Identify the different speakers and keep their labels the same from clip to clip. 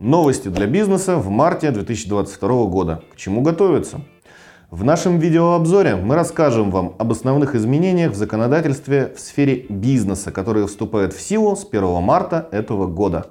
Speaker 1: Новости для бизнеса в марте 2022 года. К чему готовиться? В нашем видеообзоре мы расскажем вам об основных изменениях в законодательстве в сфере бизнеса, которые вступают в силу с 1 марта этого года.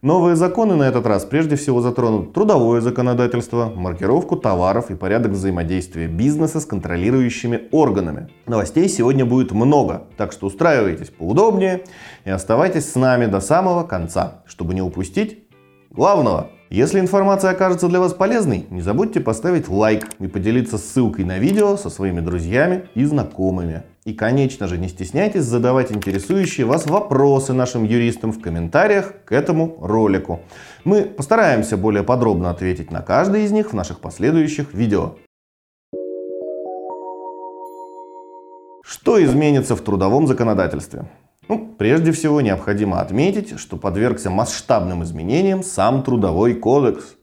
Speaker 1: Новые законы на этот раз прежде всего затронут трудовое законодательство, маркировку товаров и порядок взаимодействия бизнеса с контролирующими органами. Новостей сегодня будет много, так что устраивайтесь поудобнее и оставайтесь с нами до самого конца, чтобы не упустить главного. Если информация окажется для вас полезной, не забудьте поставить лайк и поделиться ссылкой на видео со своими друзьями и знакомыми. И, конечно же, не стесняйтесь задавать интересующие вас вопросы нашим юристам в комментариях к этому ролику. Мы постараемся более подробно ответить на каждый из них в наших последующих видео. Что изменится в трудовом законодательстве? Ну, прежде всего необходимо отметить, что подвергся масштабным изменениям сам Трудовой кодекс.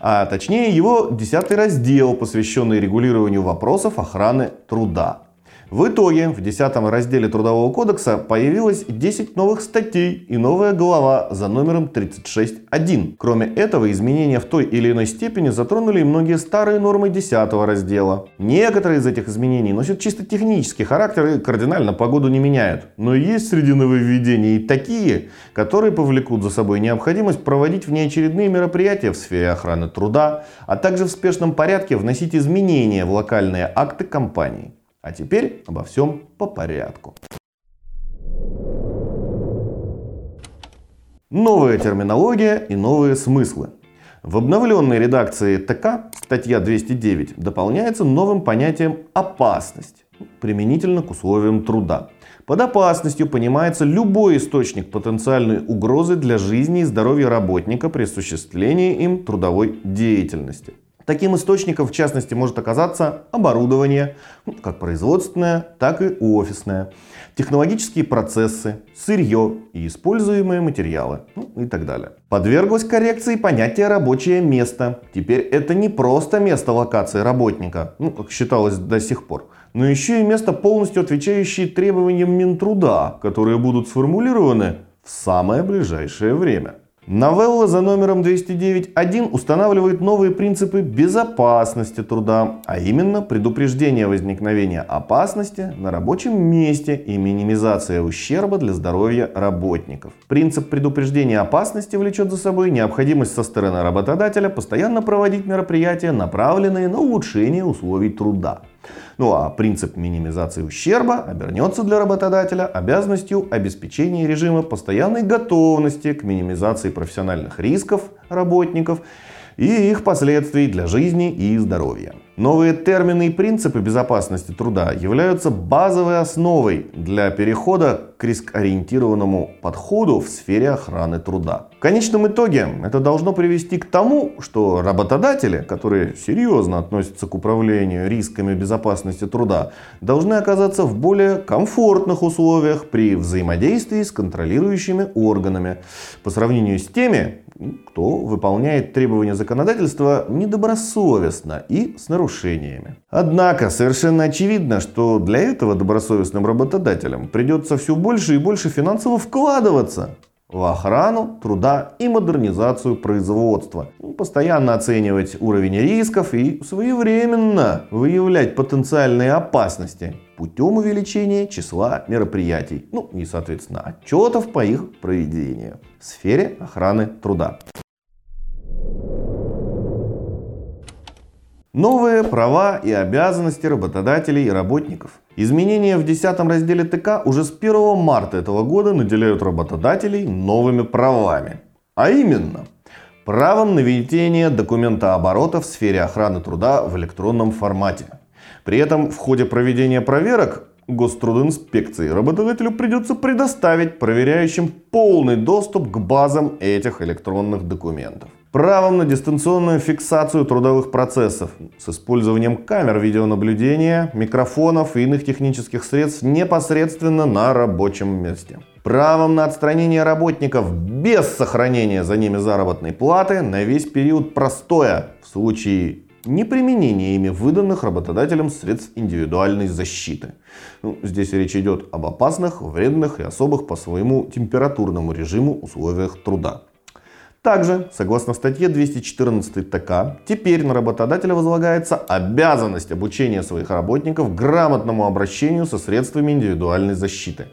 Speaker 1: А точнее его 10 раздел, посвященный регулированию вопросов охраны труда. В итоге в 10 разделе Трудового кодекса появилось 10 новых статей и новая глава за номером 36.1. Кроме этого, изменения в той или иной степени затронули и многие старые нормы 10 раздела. Некоторые из этих изменений носят чисто технический характер и кардинально погоду не меняют. Но есть среди нововведений и такие, которые повлекут за собой необходимость проводить внеочередные мероприятия в сфере охраны труда, а также в спешном порядке вносить изменения в локальные акты компании. А теперь обо всем по порядку. Новая терминология и новые смыслы. В обновленной редакции ТК статья 209 дополняется новым понятием «опасность» применительно к условиям труда. Под опасностью понимается любой источник потенциальной угрозы для жизни и здоровья работника при осуществлении им трудовой деятельности. Таким источником, в частности, может оказаться оборудование, ну, как производственное, так и офисное, технологические процессы, сырье и используемые материалы ну, и так далее. Подверглось коррекции понятие рабочее место. Теперь это не просто место локации работника, ну, как считалось до сих пор, но еще и место, полностью отвечающее требованиям Минтруда, которые будут сформулированы в самое ближайшее время. Новелла за номером 209.1 устанавливает новые принципы безопасности труда, а именно предупреждение возникновения опасности на рабочем месте и минимизация ущерба для здоровья работников. Принцип предупреждения опасности влечет за собой необходимость со стороны работодателя постоянно проводить мероприятия, направленные на улучшение условий труда. Ну а принцип минимизации ущерба обернется для работодателя обязанностью обеспечения режима постоянной готовности к минимизации профессиональных рисков работников и их последствий для жизни и здоровья. Новые термины и принципы безопасности труда являются базовой основой для перехода к рискоориентированному подходу в сфере охраны труда. В конечном итоге это должно привести к тому, что работодатели, которые серьезно относятся к управлению рисками безопасности труда, должны оказаться в более комфортных условиях при взаимодействии с контролирующими органами по сравнению с теми, кто выполняет требования законодательства недобросовестно и с нарушениями. Однако совершенно очевидно, что для этого добросовестным работодателям придется все больше и больше финансово вкладываться в охрану труда и модернизацию производства. Постоянно оценивать уровень рисков и своевременно выявлять потенциальные опасности путем увеличения числа мероприятий, ну и, соответственно, отчетов по их проведению в сфере охраны труда. Новые права и обязанности работодателей и работников. Изменения в 10 разделе ТК уже с 1 марта этого года наделяют работодателей новыми правами. А именно, правом на ведение документа оборота в сфере охраны труда в электронном формате. При этом в ходе проведения проверок Гострудинспекции работодателю придется предоставить проверяющим полный доступ к базам этих электронных документов правом на дистанционную фиксацию трудовых процессов с использованием камер видеонаблюдения, микрофонов и иных технических средств непосредственно на рабочем месте. Правом на отстранение работников без сохранения за ними заработной платы на весь период простоя в случае неприменения ими выданных работодателем средств индивидуальной защиты. Ну, здесь речь идет об опасных, вредных и особых по своему температурному режиму условиях труда. Также, согласно статье 214 ТК, теперь на работодателя возлагается обязанность обучения своих работников грамотному обращению со средствами индивидуальной защиты.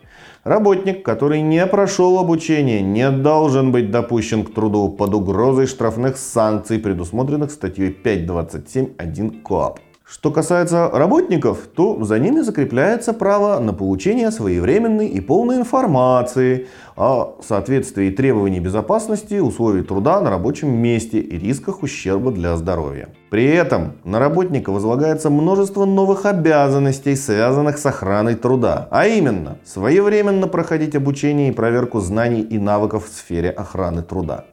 Speaker 1: Работник, который не прошел обучение, не должен быть допущен к труду под угрозой штрафных санкций, предусмотренных статьей 5.27.1 КОАП. Что касается работников, то за ними закрепляется право на получение своевременной и полной информации о соответствии требований безопасности, условий труда на рабочем месте и рисках ущерба для здоровья. При этом на работника возлагается множество новых обязанностей, связанных с охраной труда, а именно своевременно проходить обучение и проверку знаний и навыков в сфере охраны труда.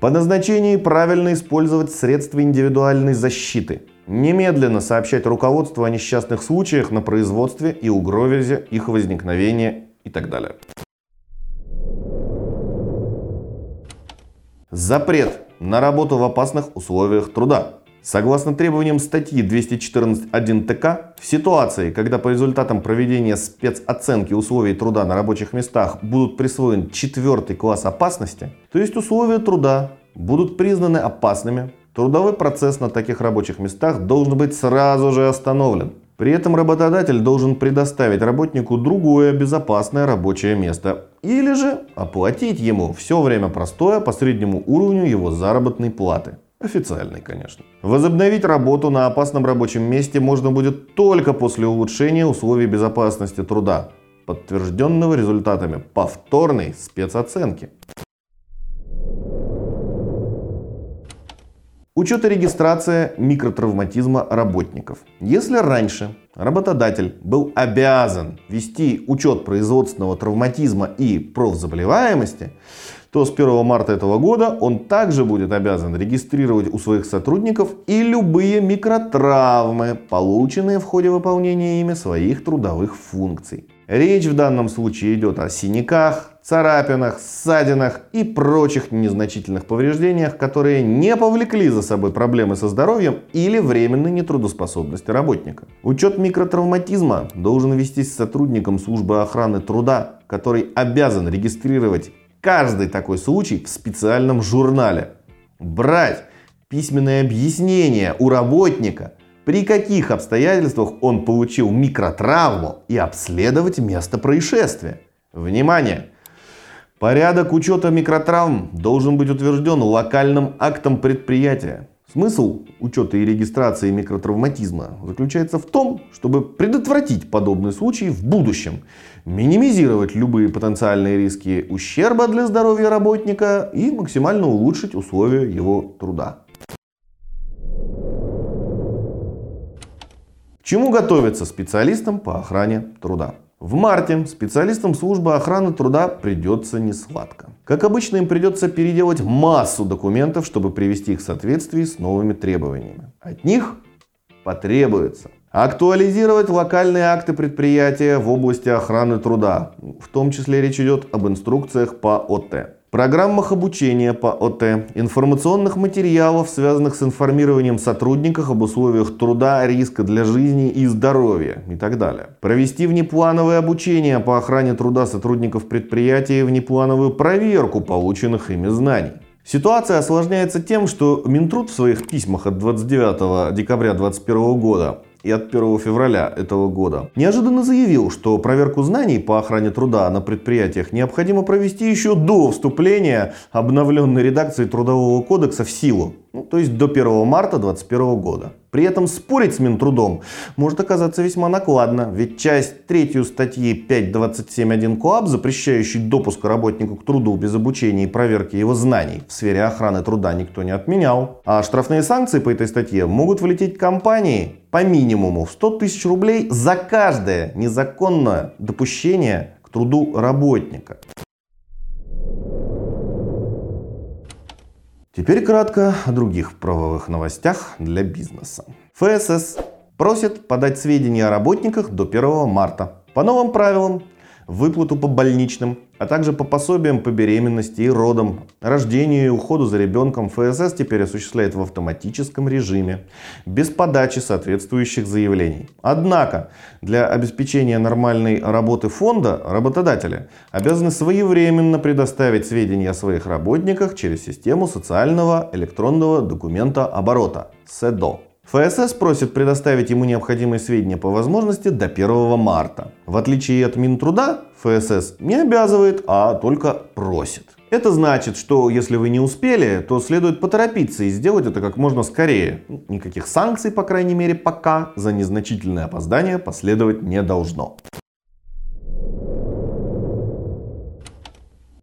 Speaker 1: По назначению правильно использовать средства индивидуальной защиты – Немедленно сообщать руководству о несчастных случаях на производстве и угрозе их возникновения и так далее. Запрет на работу в опасных условиях труда. Согласно требованиям статьи 214.1 ТК, в ситуации, когда по результатам проведения спецоценки условий труда на рабочих местах будут присвоен четвертый класс опасности, то есть условия труда будут признаны опасными, Трудовой процесс на таких рабочих местах должен быть сразу же остановлен. При этом работодатель должен предоставить работнику другое безопасное рабочее место или же оплатить ему все время простое по среднему уровню его заработной платы. Официальной, конечно. Возобновить работу на опасном рабочем месте можно будет только после улучшения условий безопасности труда, подтвержденного результатами повторной спецоценки. Учет и регистрация микротравматизма работников. Если раньше работодатель был обязан вести учет производственного травматизма и профзаболеваемости, то с 1 марта этого года он также будет обязан регистрировать у своих сотрудников и любые микротравмы, полученные в ходе выполнения ими своих трудовых функций. Речь в данном случае идет о синяках, царапинах, ссадинах и прочих незначительных повреждениях, которые не повлекли за собой проблемы со здоровьем или временной нетрудоспособности работника. Учет микротравматизма должен вестись сотрудником службы охраны труда, который обязан регистрировать каждый такой случай в специальном журнале. Брать письменное объяснение у работника, при каких обстоятельствах он получил микротравму и обследовать место происшествия. Внимание! Порядок учета микротравм должен быть утвержден локальным актом предприятия. Смысл учета и регистрации микротравматизма заключается в том, чтобы предотвратить подобные случаи в будущем, минимизировать любые потенциальные риски ущерба для здоровья работника и максимально улучшить условия его труда. К чему готовиться специалистам по охране труда? В марте специалистам службы охраны труда придется несладко. Как обычно, им придется переделать массу документов, чтобы привести их в соответствии с новыми требованиями. От них потребуется актуализировать локальные акты предприятия в области охраны труда. В том числе речь идет об инструкциях по ОТ программах обучения по ОТ, информационных материалов, связанных с информированием сотрудников об условиях труда, риска для жизни и здоровья и так далее. Провести внеплановое обучение по охране труда сотрудников предприятия и внеплановую проверку полученных ими знаний. Ситуация осложняется тем, что Минтруд в своих письмах от 29 декабря 2021 года и от 1 февраля этого года, неожиданно заявил, что проверку знаний по охране труда на предприятиях необходимо провести еще до вступления обновленной редакции Трудового кодекса в силу, ну, то есть до 1 марта 2021 года. При этом спорить с Минтрудом может оказаться весьма накладно, ведь часть 3 статьи 5.27.1 КОАП, запрещающей допуск работнику к труду без обучения и проверки его знаний в сфере охраны труда, никто не отменял. А штрафные санкции по этой статье могут влететь компании по минимуму в 100 тысяч рублей за каждое незаконное допущение к труду работника. Теперь кратко о других правовых новостях для бизнеса. ФСС просит подать сведения о работниках до 1 марта. По новым правилам, выплату по больничным, а также по пособиям по беременности и родам, рождению и уходу за ребенком ФСС теперь осуществляет в автоматическом режиме, без подачи соответствующих заявлений. Однако, для обеспечения нормальной работы фонда работодатели обязаны своевременно предоставить сведения о своих работниках через систему социального электронного документа оборота СЭДО. ФСС просит предоставить ему необходимые сведения по возможности до 1 марта. В отличие от Минтруда, ФСС не обязывает, а только просит. Это значит, что если вы не успели, то следует поторопиться и сделать это как можно скорее. Никаких санкций, по крайней мере, пока за незначительное опоздание последовать не должно.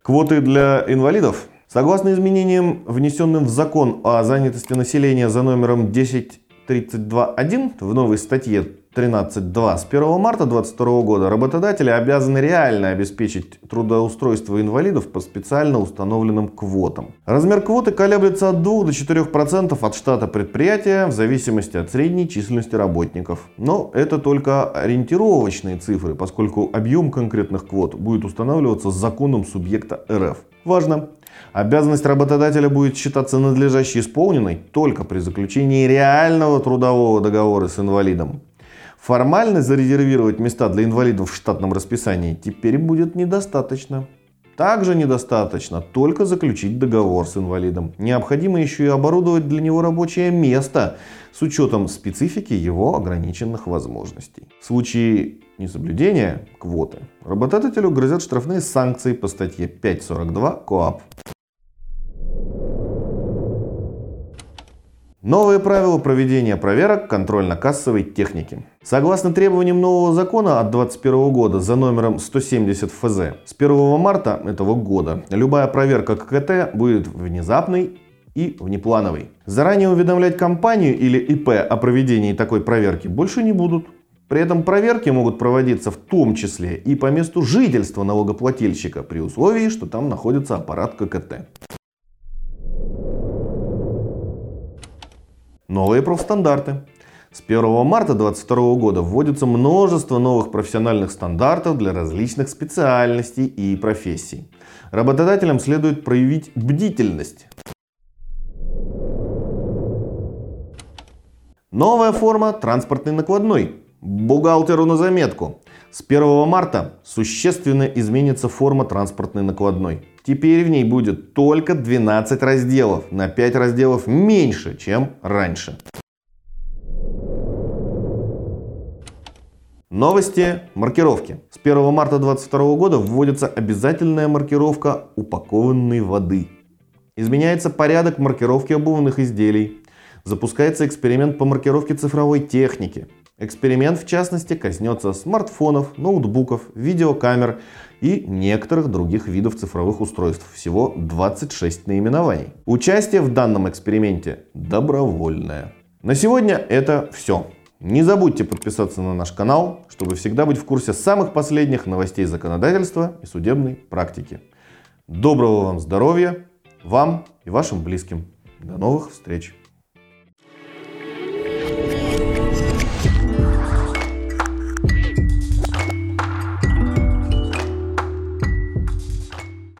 Speaker 1: Квоты для инвалидов. Согласно изменениям, внесенным в закон о занятости населения за номером 10 32.1 в новой статье 13.2 с 1 марта 2022 года работодатели обязаны реально обеспечить трудоустройство инвалидов по специально установленным квотам. Размер квоты колеблется от 2 до 4% от штата предприятия в зависимости от средней численности работников. Но это только ориентировочные цифры, поскольку объем конкретных квот будет устанавливаться законом субъекта РФ. Важно! Обязанность работодателя будет считаться надлежащей исполненной только при заключении реального трудового договора с инвалидом. Формально зарезервировать места для инвалидов в штатном расписании теперь будет недостаточно. Также недостаточно только заключить договор с инвалидом. Необходимо еще и оборудовать для него рабочее место с учетом специфики его ограниченных возможностей. В случае несоблюдения квоты работодателю грозят штрафные санкции по статье 5.42 КОАП. Новые правила проведения проверок контрольно-кассовой техники. Согласно требованиям нового закона от 2021 года за номером 170 ФЗ, с 1 марта этого года любая проверка ККТ будет внезапной и внеплановой. Заранее уведомлять компанию или ИП о проведении такой проверки больше не будут. При этом проверки могут проводиться в том числе и по месту жительства налогоплательщика при условии, что там находится аппарат ККТ. Новые профстандарты. С 1 марта 2022 года вводится множество новых профессиональных стандартов для различных специальностей и профессий. Работодателям следует проявить бдительность. Новая форма транспортной накладной. Бухгалтеру на заметку. С 1 марта существенно изменится форма транспортной накладной. Теперь в ней будет только 12 разделов, на 5 разделов меньше, чем раньше. Новости маркировки. С 1 марта 2022 года вводится обязательная маркировка упакованной воды. Изменяется порядок маркировки обувных изделий. Запускается эксперимент по маркировке цифровой техники. Эксперимент, в частности, коснется смартфонов, ноутбуков, видеокамер и некоторых других видов цифровых устройств. Всего 26 наименований. Участие в данном эксперименте добровольное. На сегодня это все. Не забудьте подписаться на наш канал, чтобы всегда быть в курсе самых последних новостей законодательства и судебной практики. Доброго вам здоровья, вам и вашим близким. До новых встреч!